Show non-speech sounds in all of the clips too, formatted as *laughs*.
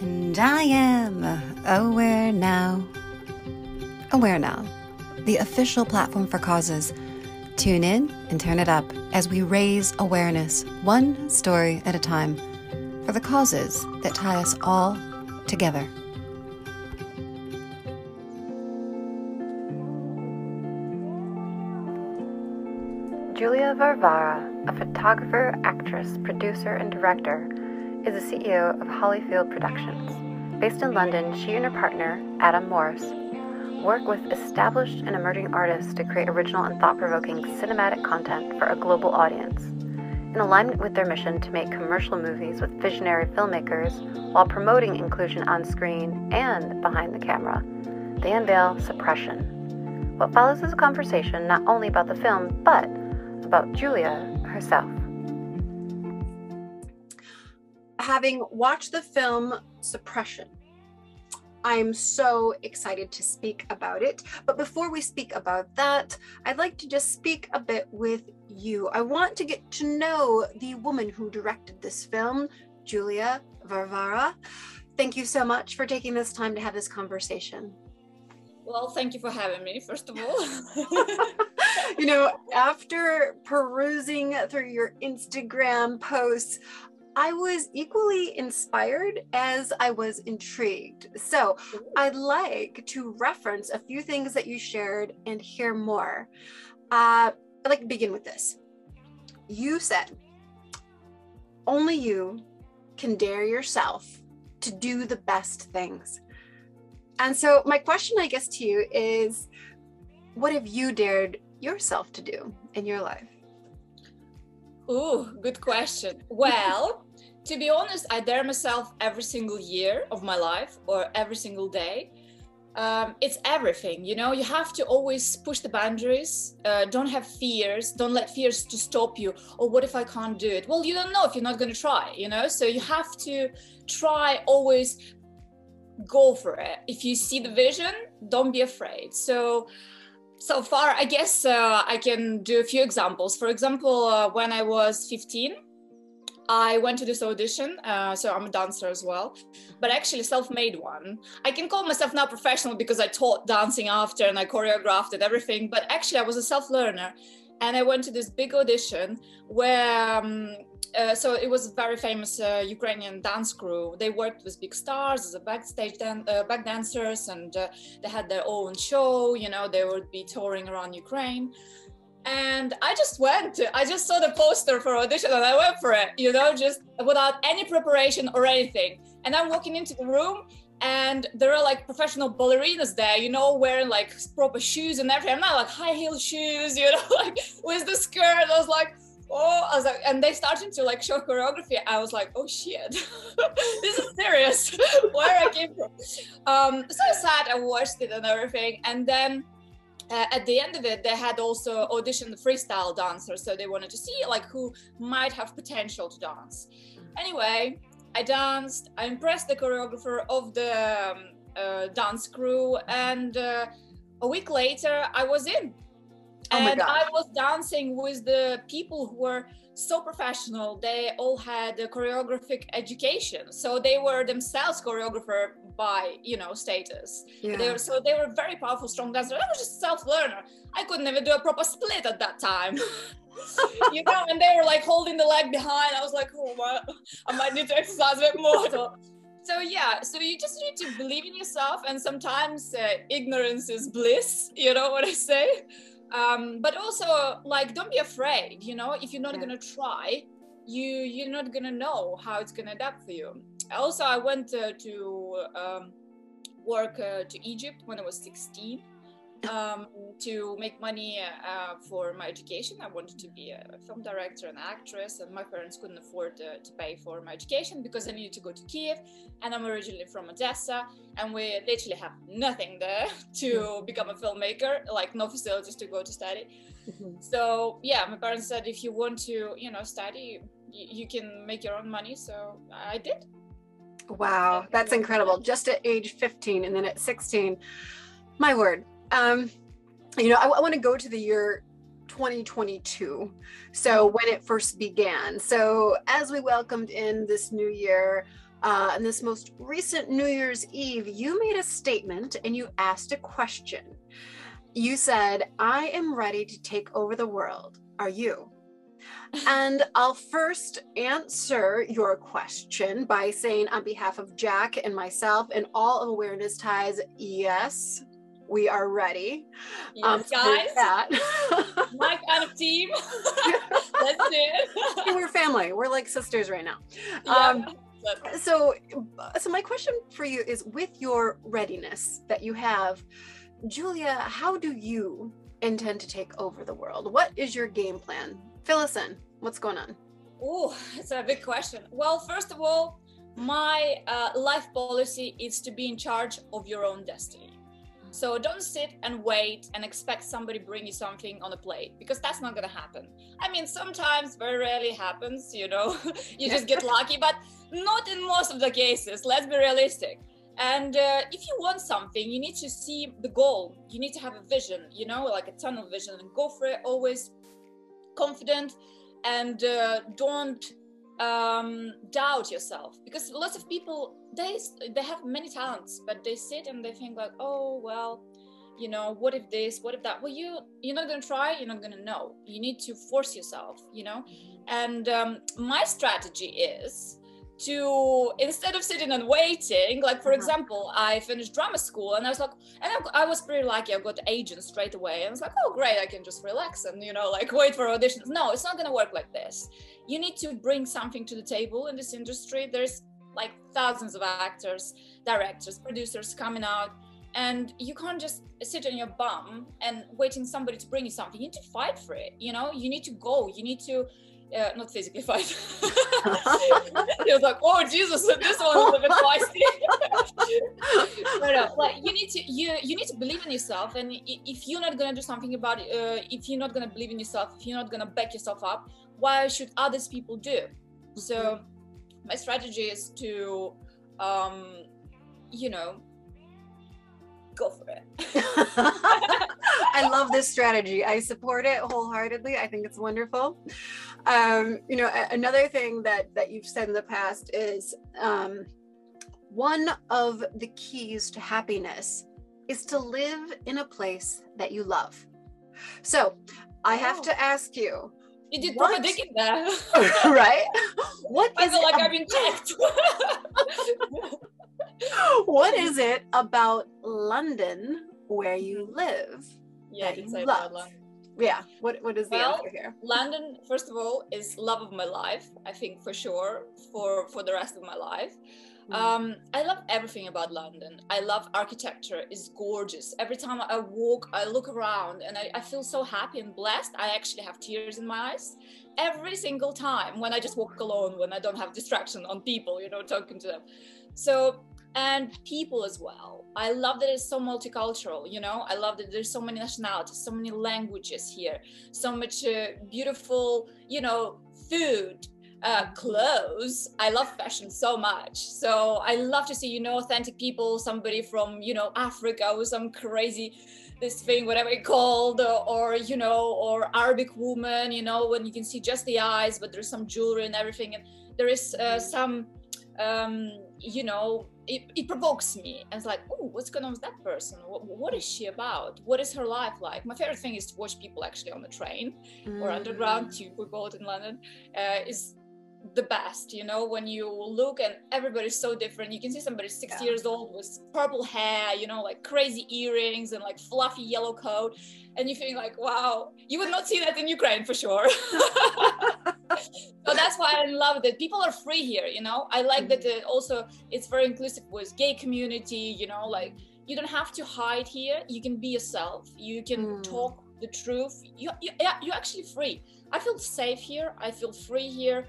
And I am Aware Now. Aware Now, the official platform for causes. Tune in and turn it up as we raise awareness, one story at a time, for the causes that tie us all together. Julia Varvara, a photographer, actress, producer, and director, is the CEO of Hollyfield Productions. Based in London, she and her partner, Adam Morris, work with established and emerging artists to create original and thought provoking cinematic content for a global audience. In alignment with their mission to make commercial movies with visionary filmmakers while promoting inclusion on screen and behind the camera, they unveil Suppression. What follows is a conversation not only about the film, but about Julia herself. Having watched the film Suppression, I'm so excited to speak about it. But before we speak about that, I'd like to just speak a bit with you. I want to get to know the woman who directed this film, Julia Varvara. Thank you so much for taking this time to have this conversation. Well, thank you for having me, first of all. *laughs* you know, after perusing through your Instagram posts, I was equally inspired as I was intrigued. So I'd like to reference a few things that you shared and hear more. Uh, I'd like to begin with this. You said, only you can dare yourself to do the best things. And so, my question, I guess, to you is what have you dared yourself to do in your life? Oh, good question. Well, to be honest, I dare myself every single year of my life or every single day. Um, it's everything, you know. You have to always push the boundaries. Uh, don't have fears. Don't let fears to stop you. Or what if I can't do it? Well, you don't know if you're not going to try, you know. So you have to try always go for it. If you see the vision, don't be afraid. So, so far, I guess uh, I can do a few examples. For example, uh, when I was 15, I went to this audition. Uh, so I'm a dancer as well, but actually self-made one. I can call myself now professional because I taught dancing after and I choreographed and everything. But actually, I was a self-learner, and I went to this big audition where um, uh, so it was a very famous uh, Ukrainian dance crew. They worked with big stars as a backstage dan- uh, back dancers, and uh, they had their own show. You know, they would be touring around Ukraine. And I just went. I just saw the poster for audition, and I went for it. You know, just without any preparation or anything. And I'm walking into the room, and there are like professional ballerinas there, you know, wearing like proper shoes and everything. I'm not like high heel shoes, *laughs* you know, like with the skirt. I was like, oh, I was like, and they started to like show choreography. I was like, oh shit, *laughs* this is serious. *laughs* Where I came from. Um, so I sat and watched it and everything, and then. Uh, at the end of it, they had also auditioned freestyle dancers, so they wanted to see like who might have potential to dance. Anyway, I danced. I impressed the choreographer of the um, uh, dance crew, and uh, a week later, I was in. Oh and. I was dancing with the people who were so professional. They all had a choreographic education, so they were themselves choreographer by you know status. They were, so they were very powerful, strong dancers. I was just self learner. I couldn't even do a proper split at that time. *laughs* you know, and they were like holding the leg behind. I was like, oh my, I might need to exercise a bit more. So, *laughs* so yeah, so you just need to believe in yourself, and sometimes uh, ignorance is bliss. You know what I say? Um, but also, like, don't be afraid. You know, if you're not Yeah. gonna try, you you're not gonna know how it's gonna adapt for you. Also, I went uh, to um, work uh, to Egypt when I was 16 um, to make money uh, for my education. I wanted to be a film director and actress, and my parents couldn't afford uh, to pay for my education because I needed to go to Kiev, and I'm originally from Odessa, and we literally have nothing there *laughs* to *laughs* become a filmmaker, like no facilities to go to study. So yeah, my parents said if you want to, you know, study, you, you can make your own money. So I did. Wow, that's incredible. Just at age 15 and then at 16, my word. Um, you know, I, want to go to the year 2022. So when it first began. So as we welcomed in this new year, uh, in this most recent New Year's Eve, you made a statement and you asked a question. You said, I am ready to take over the world. Are you? And I'll first answer your question by saying, on behalf of Jack and myself and all of Awareness Ties, yes, we are ready. Yes, um, guys, my kind of team. *laughs* Let's do it. *laughs* We're family. We're like sisters right now. Yeah. Um, so, so my question for you is: with your readiness that you have, Julia, how do you intend to take over the world? What is your game plan? Fill us in. What's going on? Oh, it's a big question. Well, first of all, my uh, life policy is to be in charge of your own destiny. So don't sit and wait and expect somebody bring you something on a plate because that's not gonna happen. I mean, sometimes very rarely happens, you know, *laughs* you just get *laughs* lucky, but not in most of the cases. Let's be realistic. And uh, if you want something, you need to see the goal. You need to have a vision, you know, like a tunnel vision, and go for it. Always confident, and uh, don't um, doubt yourself. Because lots of people they they have many talents but they sit and they think like oh well you know what if this what if that? Well you you're not gonna try you're not gonna know. You need to force yourself you know? Mm-hmm. and um, my strategy is to instead of sitting and waiting like for uh-huh. example i finished drama school and i was like and I, I, was pretty lucky i got agents straight away. And i was like oh great i can just relax and you know like *laughs* wait for auditions. No it's not going to work like this. You need to bring something to the table in this industry. There's like thousands of actors directors producers coming out and you can't just sit on your bum and waiting somebody to bring you something. You need to fight for it you know? You need to go. You need to uh, not physically fight. *laughs* *laughs* *laughs* he was like, "Oh Jesus, this one was a bit feisty." *laughs* but uh, like you need to you you need to believe in yourself, and if you're not gonna do something about it, uh, if you're not gonna believe in yourself, if you're not gonna back yourself up, why should others people do? So my strategy is to, um, you know, go for it. *laughs* I love this strategy. I support it wholeheartedly. I think it's wonderful. Um, you know, another thing that that you've said in the past is um, one of the keys to happiness is to live in a place that you love. So, I have oh. to ask you. You did what, digging there, *laughs* right? What I feel like I've been checked. what is it about London where you live yeah, that you love? Yeah, what what is the well, answer here? London, first of all, is love of my life. I think for sure for for the rest of my life. Mm. Um, I love everything about London. I love architecture. It's gorgeous. Every time I walk, I look around and I, I feel so happy and blessed. I actually have tears in my eyes every single time when I just walk alone, when I don't have distraction on people, you know, talking to them. So and people as well. I love that it's so multicultural, you know. I love that there's so many nationalities, so many languages here, so much uh, beautiful, you know, food, uh, clothes. I love fashion so much. So I love to see, you know, authentic people, somebody from, you know, Africa with some crazy this thing, whatever it called, or, or, you know, or Arabic woman, you know, when you can see just the eyes, but there's some jewelry and everything. And there is uh, some um, you know, it, it provokes me. And it's like, oh, what's going on with that person? What, what is she about? What is her life like? My favorite thing is to watch people actually on the train mm. or underground tube, we call it in London, uh, is the best, you know, when you look and everybody's so different. You can see somebody six yeah. years old with purple hair, you know, like crazy earrings and like fluffy yellow coat. And you think like, wow, you would not see that in Ukraine for sure. *laughs* so that's why I love that people are free here, you know. I like mm-hmm. that it also it's very inclusive with gay community, you know, like you don't have to hide here. You can be yourself. You can mm. talk the truth. You, you, yeah, you're actually free. I feel safe here. I feel free here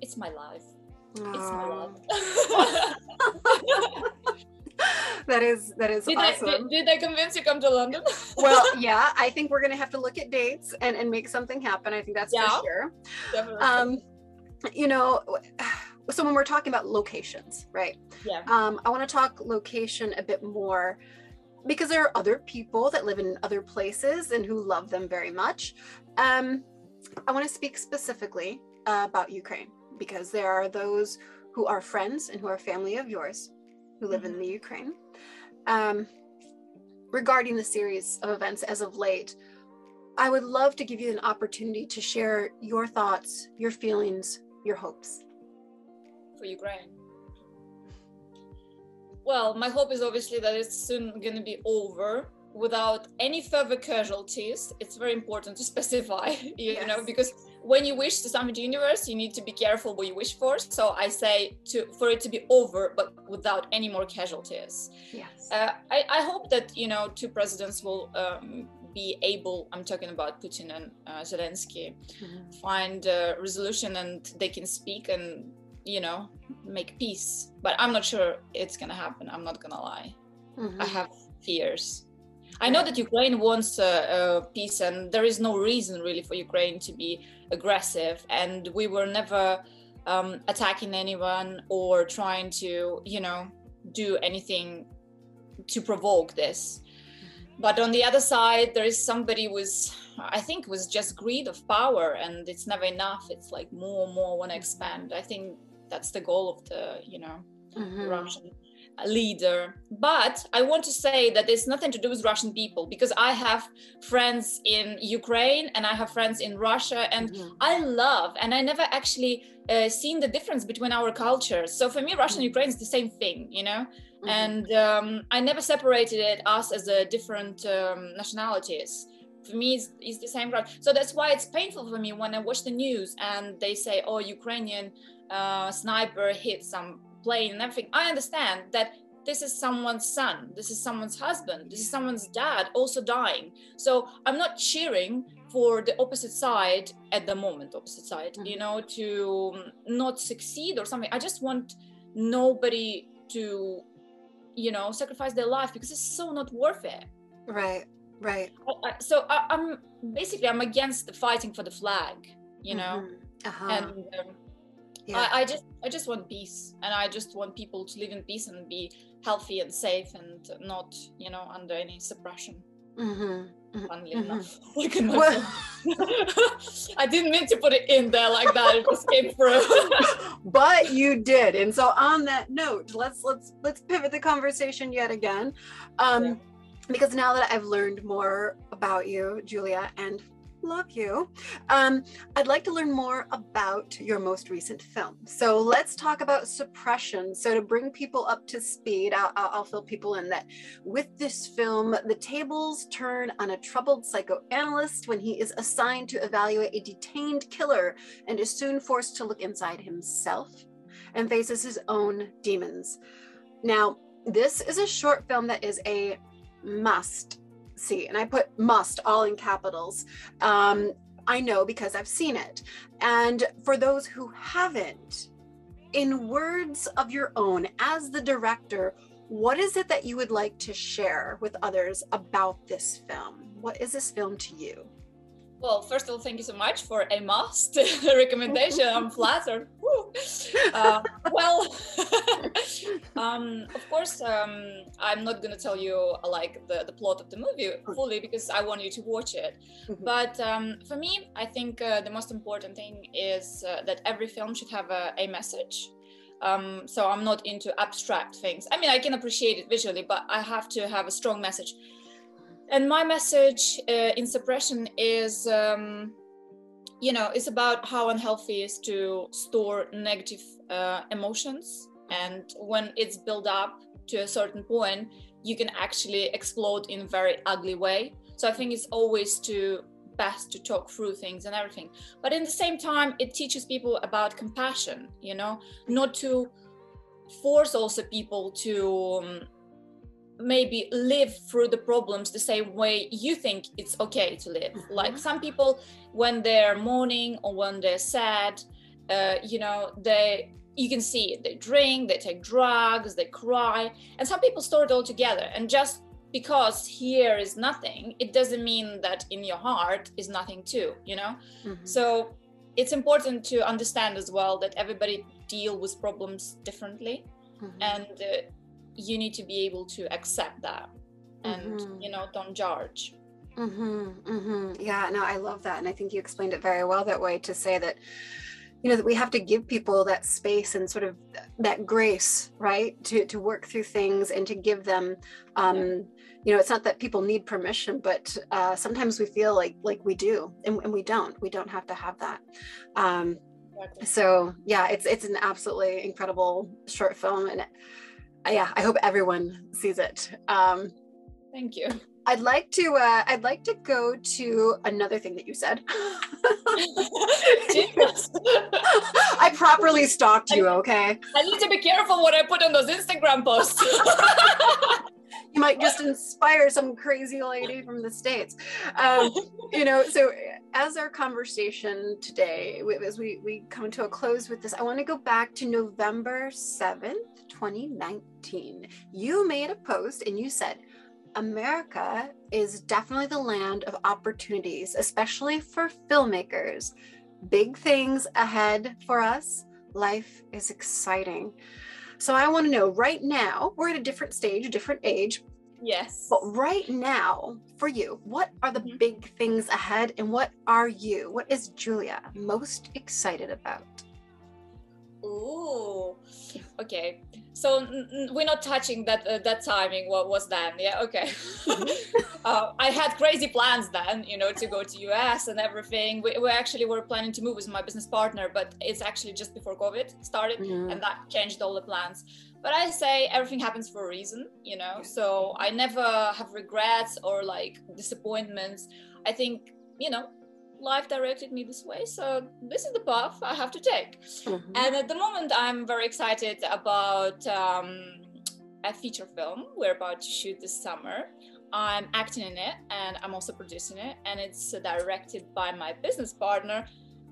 it's my life. Aww. It's my life. *laughs* that is that is did awesome. I, did, did I convince you to come to London? well, *laughs* yeah, I think we're gonna have to look at dates and and make something happen. I think that's yeah, for sure. Definitely. Um, you know, *sighs* so when we're talking about locations, right? Yeah. Um, I want to talk location a bit more because there are other people that live in other places and who love them very much. Um, I want to speak specifically uh, about Ukraine because there are those who are friends and who are family of yours who live mm-hmm. in the Ukraine. Um, regarding the series of events as of late, I would love to give you an opportunity to share your thoughts, your feelings, your hopes. For Ukraine. Well, my hope is obviously that it's soon going to be over without any further casualties. It's very important to *laughs* specify, you yes. know, because when you wish to something to universe, you need to be careful what you wish for. So I say to for it to be over, but without any more casualties. Yes. Uh, I, I hope that you know two presidents will um, be able. I'm talking about Putin and uh, Zelensky, mm-hmm. find a resolution and they can speak and you know make peace. But I'm not sure it's gonna happen. I'm not gonna lie. Mm-hmm. I have fears. I know that Ukraine wants uh, uh, peace, and there is no reason really for Ukraine to be aggressive. And we were never um, attacking anyone or trying to, you know, do anything to provoke this. But on the other side, there is somebody was, I think, was just greed of power, and it's never enough. It's like more and more want to expand. I think that's the goal of the, you know, mm-hmm. Russian leader. But I want to say that it's nothing to do with Russian people because I have friends in Ukraine and I have friends in Russia, and mm-hmm. I love and I never actually uh, seen the difference between our cultures. So for me, Russia and Ukraine is the same thing, you know. Mm-hmm. And um, I never separated it us as a different um, nationalities for me it's, it's, the same ground so that's why it's painful for me when i watch the news and they say oh ukrainian uh, sniper hit some plane and everything. I understand that this is someone's son this is someone's husband this is someone's dad also dying. So i'm not cheering for the opposite side at the moment opposite side mm-hmm. you know to not succeed or something. I just want nobody to you know sacrifice their life because it's so not worth it. Right right. So I, am basically i'm against fighting for the flag you know? Mm-hmm. uh-huh. and um, yeah. I, I, just i just want peace and i just want people to live in peace and be healthy and safe and not you know under any suppression mm-hmm. Funnily mm-hmm. enough, *laughs* well, *laughs* I didn't mean to put it in there like that. It just came through. *laughs* but you did, and so on that note, let's let's let's pivot the conversation yet again, um, yeah. because now that I've learned more about you, Julia, and love you. Um, I'd like to learn more about your most recent film. So let's talk about suppression. So to bring people up to speed, I'll, I'll fill people in that with this film, the tables turn on a troubled psychoanalyst when he is assigned to evaluate a detained killer and is soon forced to look inside himself and faces his own demons. Now, this is a short film that is a must see. And I put must all in capitals. Um, I know because I've seen it. And for those who haven't, in words of your own, as the director, what is it that you would like to share with others about this film? What is this film to you? Well, first of all, thank you so much for a must *laughs* recommendation. I'm *laughs* flattered. Uh, well, *laughs* um, of course, um, I'm not going to tell you like the, the plot of the movie fully because I want you to watch it. Mm-hmm. But um, for me, I think uh, the most important thing is uh, that every film should have a, a message. Um, so I'm not into abstract things. I mean, I can appreciate it visually, but I have to have a strong message and my message uh, in suppression is um, you know it's about how unhealthy is to store negative uh, emotions. And when it's built up to a certain point you can actually explode in a very ugly way. So i think it's always to best to talk through things and everything. But in the same time it teaches people about compassion you know not to force also people to um, maybe live through the problems the same way you think it's okay to live mm-hmm. like some people when they're mourning or when they're sad uh, you know they you can see it they drink they take drugs they cry and some people store it all together and just because here is nothing it doesn't mean that in your heart is nothing too you know mm-hmm. so it's important to understand as well that everybody deal with problems differently mm-hmm. and uh, you need to be able to accept that and mm-hmm. you know don't judge mm-hmm, mm-hmm. yeah no i love that and i think you explained it very well that way to say that you know that we have to give people that space and sort of that grace right to to work through things and to give them um yeah. you know it's not that people need permission but uh sometimes we feel like like we do and, and we don't we don't have to have that um exactly. so yeah it's it's an absolutely incredible short film and yeah i hope everyone sees it um thank you I'd like to uh, I'd like to go to another thing that you said. *laughs* *laughs* I properly stalked you, okay? I need to be careful what I put on those Instagram posts. *laughs* might just inspire some crazy lady from the states. Um, *laughs* you know, so as our conversation today, as we we come to a close with this, I want to go back to November seventh, twenty nineteen. You made a post and you said America is definitely the land of opportunities, especially for filmmakers. Big things ahead for us. Life is exciting. So I want to know right now, we're at a different stage, a different age. Yes. But right now, for you, what are the mm-hmm. big things ahead and what are you, what is Julia most excited about? Ooh, okay. So n- we're not touching that uh, that timing. What was then? Yeah, okay. Mm-hmm. *laughs* uh, I had crazy plans then, you know, to go to US and everything. We, we actually were planning to move with my business partner, but it's actually just before COVID started, mm-hmm. and that changed all the plans. But I say everything happens for a reason, you know. So I never have regrets or like disappointments. I think you know life directed me this way so this is the path i have to take. Mm-hmm. and at the moment i'm very excited about um, a feature film we're about to shoot this summer. I'm acting in it and i'm also producing it and it's directed by my business partner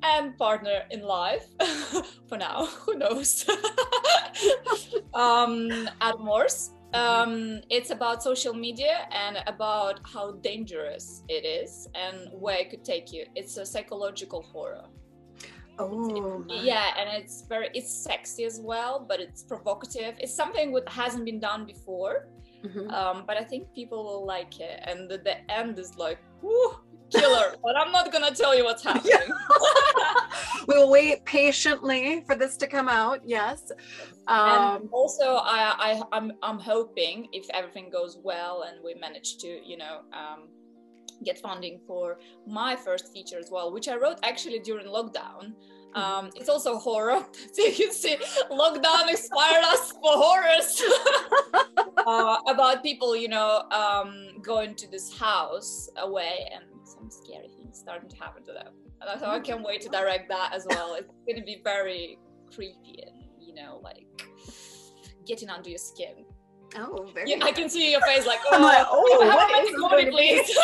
and partner in life *laughs* for now who knows? *laughs* Um, adam morse um, it's about social media and about how dangerous it is and where it could take you. It's a psychological horror. Oh, yeah, and it's very it's sexy as well, but it's provocative. It's something that hasn't been done before, mm-hmm. um, but I think people will like it. And the, the end is like, whoo, killer. but I'm not gonna tell you what's happening. *laughs* we'll wait patiently for this to come out. Yes. Um, and also, I, I, I'm, I'm hoping if everything goes well and we manage to, you know, um, get funding for my first feature as well, which I wrote actually during lockdown. Mm-hmm. Um, it's also horror. *laughs* So you can see lockdown inspired us for horrors *laughs* uh, about people, you know, um, going to this house away and some scary things starting to happen to them. And I thought I can't wait to direct that as well. It's going to be very creepy and you know, like getting under your skin. Oh, very. Yeah, I can see your face like, oh, like, oh *laughs* romantic comedy, please.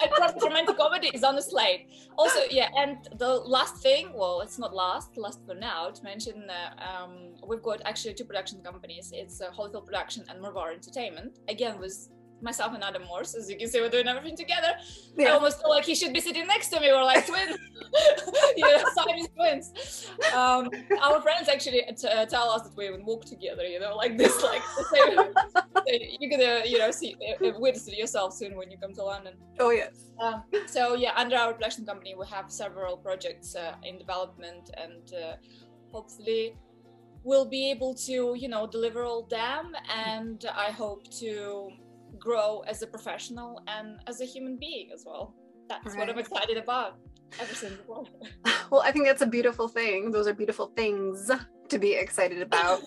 I romantic comedy is on the slate. Also, yeah, and the last thing, well, it's not last, last for now to mention. Uh, um, we've got actually two production companies. It's uh, Holyfield Production and Morvar Entertainment. Again, with myself and Adam Morse. As you can see, we're doing everything together. Yeah. I almost feel like he should be sitting next to me. We're like twins, *laughs* you know, Siamese twins. Um, our friends actually t- uh, tell us that we even walk together. You know, like this, like the same. you're gonna, you know, see uh, uh, witness it yourself soon when you come to London. Oh yes. Um, so yeah, under our production company, we have several projects uh, in development, and uh, hopefully we'll be able to you know deliver all them and i hope to grow as a professional and as a human being as well. That's right. what I'm excited about ever since. *laughs* well, I think that's a beautiful thing. Those are beautiful things to be excited about.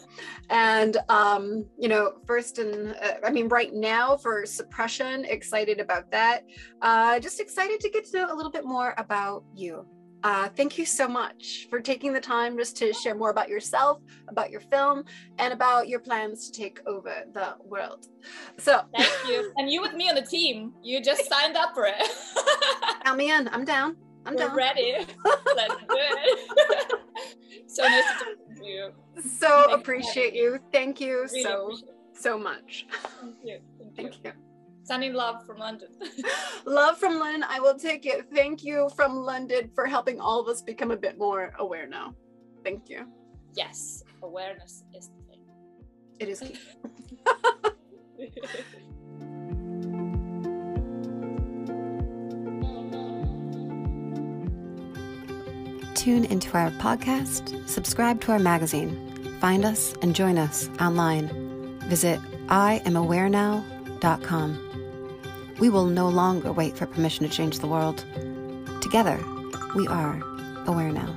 and, um, you know, first and uh, I mean, right now for suppression, excited about that. Uh, just excited to get to know a little bit more about you uh, thank you so much for taking the time just to share more about yourself, about your film, and about your plans to take over the world. So, thank you. *laughs* And you with me on the team. You just signed up for it. *laughs* Count me in. I'm down. I'm We're down. ready. *laughs* Let's do it. so nice to talk to you. So thank appreciate you. Thank you really so so much. Thank you. Thank you. Thank you. Sending love from London. *laughs* love from London. I will take it. Thank you from London for helping all of us become a bit more aware now. Thank you. Yes, awareness is the thing. It is key. *laughs* tune into our podcast, subscribe to our magazine, find us and join us online. Visit IamAwareNow.com. We will no longer wait for permission to change the world. Together, we are aware now.